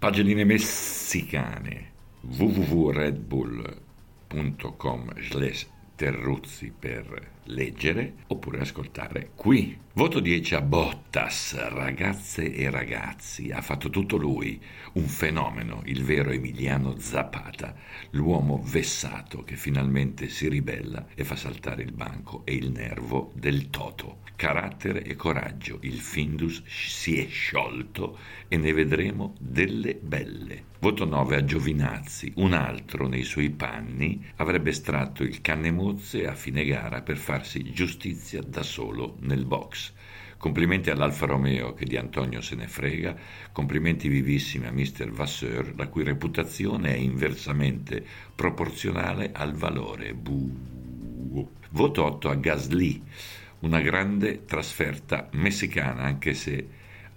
Paginine messicane. www.redbull.com slash Terruzzi per leggere oppure ascoltare qui. Voto 10 a Bottas, ragazze e ragazzi, ha fatto tutto lui, un fenomeno, il vero Emiliano Zapata, l'uomo vessato che finalmente si ribella e fa saltare il banco e il nervo del Toto. Carattere e coraggio, il Findus si è sciolto e ne vedremo delle belle. Voto 9 a Giovinazzi, un altro nei suoi panni avrebbe estratto il canne mozze a fine gara per farsi giustizia da solo nel box. Complimenti all'Alfa Romeo che di Antonio se ne frega, complimenti vivissimi a Mr. Vasseur, la cui reputazione è inversamente proporzionale al valore. Buh. Voto 8 a Gasly, una grande trasferta messicana, anche se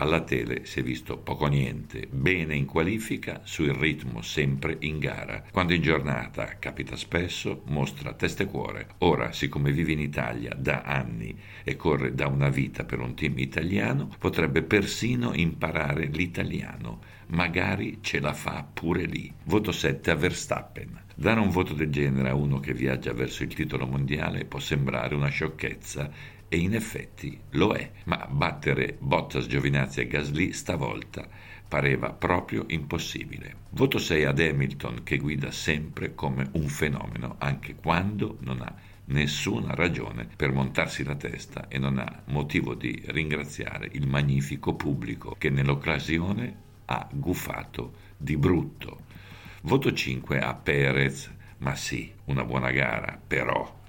alla tele si è visto poco niente, bene in qualifica, sul ritmo sempre in gara. Quando in giornata capita spesso, mostra testa e cuore. Ora, siccome vive in Italia da anni e corre da una vita per un team italiano, potrebbe persino imparare l'italiano. Magari ce la fa pure lì. Voto 7 a Verstappen. Dare un voto del genere a uno che viaggia verso il titolo mondiale può sembrare una sciocchezza e in effetti lo è, ma battere Bottas, Giovinazzi e Gasly stavolta pareva proprio impossibile. Voto 6 ad Hamilton che guida sempre come un fenomeno anche quando non ha nessuna ragione per montarsi la testa e non ha motivo di ringraziare il magnifico pubblico che nell'occasione ha gufato di brutto. Voto 5 a Perez, ma sì, una buona gara, però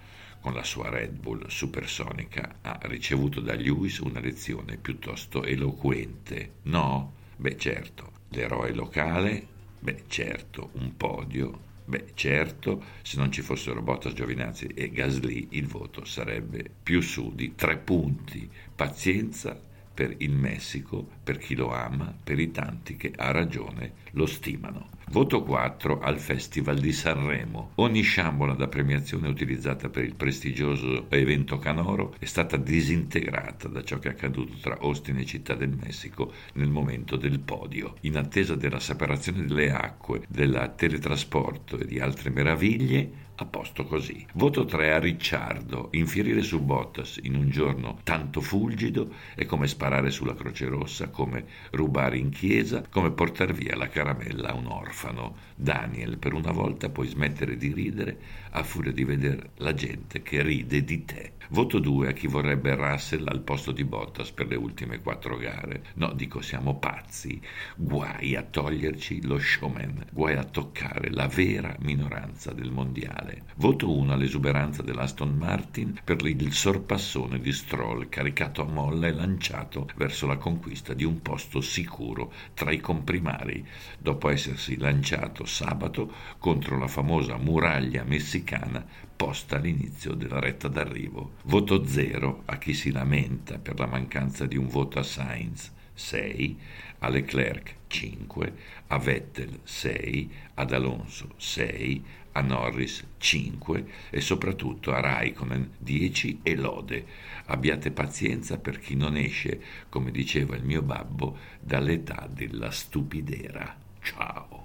con la sua Red Bull supersonica, ha ricevuto da Lewis una lezione piuttosto eloquente. No? Beh certo, l'eroe locale? Beh certo, un podio? Beh certo, se non ci fossero Bottas, Giovinazzi e Gasly il voto sarebbe più su di tre punti. Pazienza per il Messico, per chi lo ama, per i tanti che a ragione lo stimano. Voto 4 al Festival di Sanremo. Ogni sciambola da premiazione utilizzata per il prestigioso evento canoro è stata disintegrata da ciò che è accaduto tra Austin e Città del Messico nel momento del podio. In attesa della separazione delle acque, del teletrasporto e di altre meraviglie, a posto così. Voto 3 a Ricciardo. Infierire su Bottas in un giorno tanto fulgido è come sparare sulla Croce Rossa, come rubare in chiesa, come portar via la caramella a un orfano. Daniel, per una volta puoi smettere di ridere a furia di vedere la gente che ride di te. Voto 2 a chi vorrebbe Russell al posto di Bottas per le ultime quattro gare. No, dico siamo pazzi. Guai a toglierci lo showman, guai a toccare la vera minoranza del mondiale. Voto 1 all'esuberanza dell'Aston Martin per il sorpassone di Stroll caricato a molla e lanciato verso la conquista di un posto sicuro tra i comprimari, dopo essersi lanciato sabato contro la famosa muraglia messicana posta all'inizio della retta d'arrivo. Voto 0 a chi si lamenta per la mancanza di un voto a Sainz. 6, a Leclerc 5, a Vettel 6, ad Alonso 6, a Norris 5 e soprattutto a Raikkonen 10 e lode. Abbiate pazienza per chi non esce, come diceva il mio babbo, dall'età della stupidera. Ciao.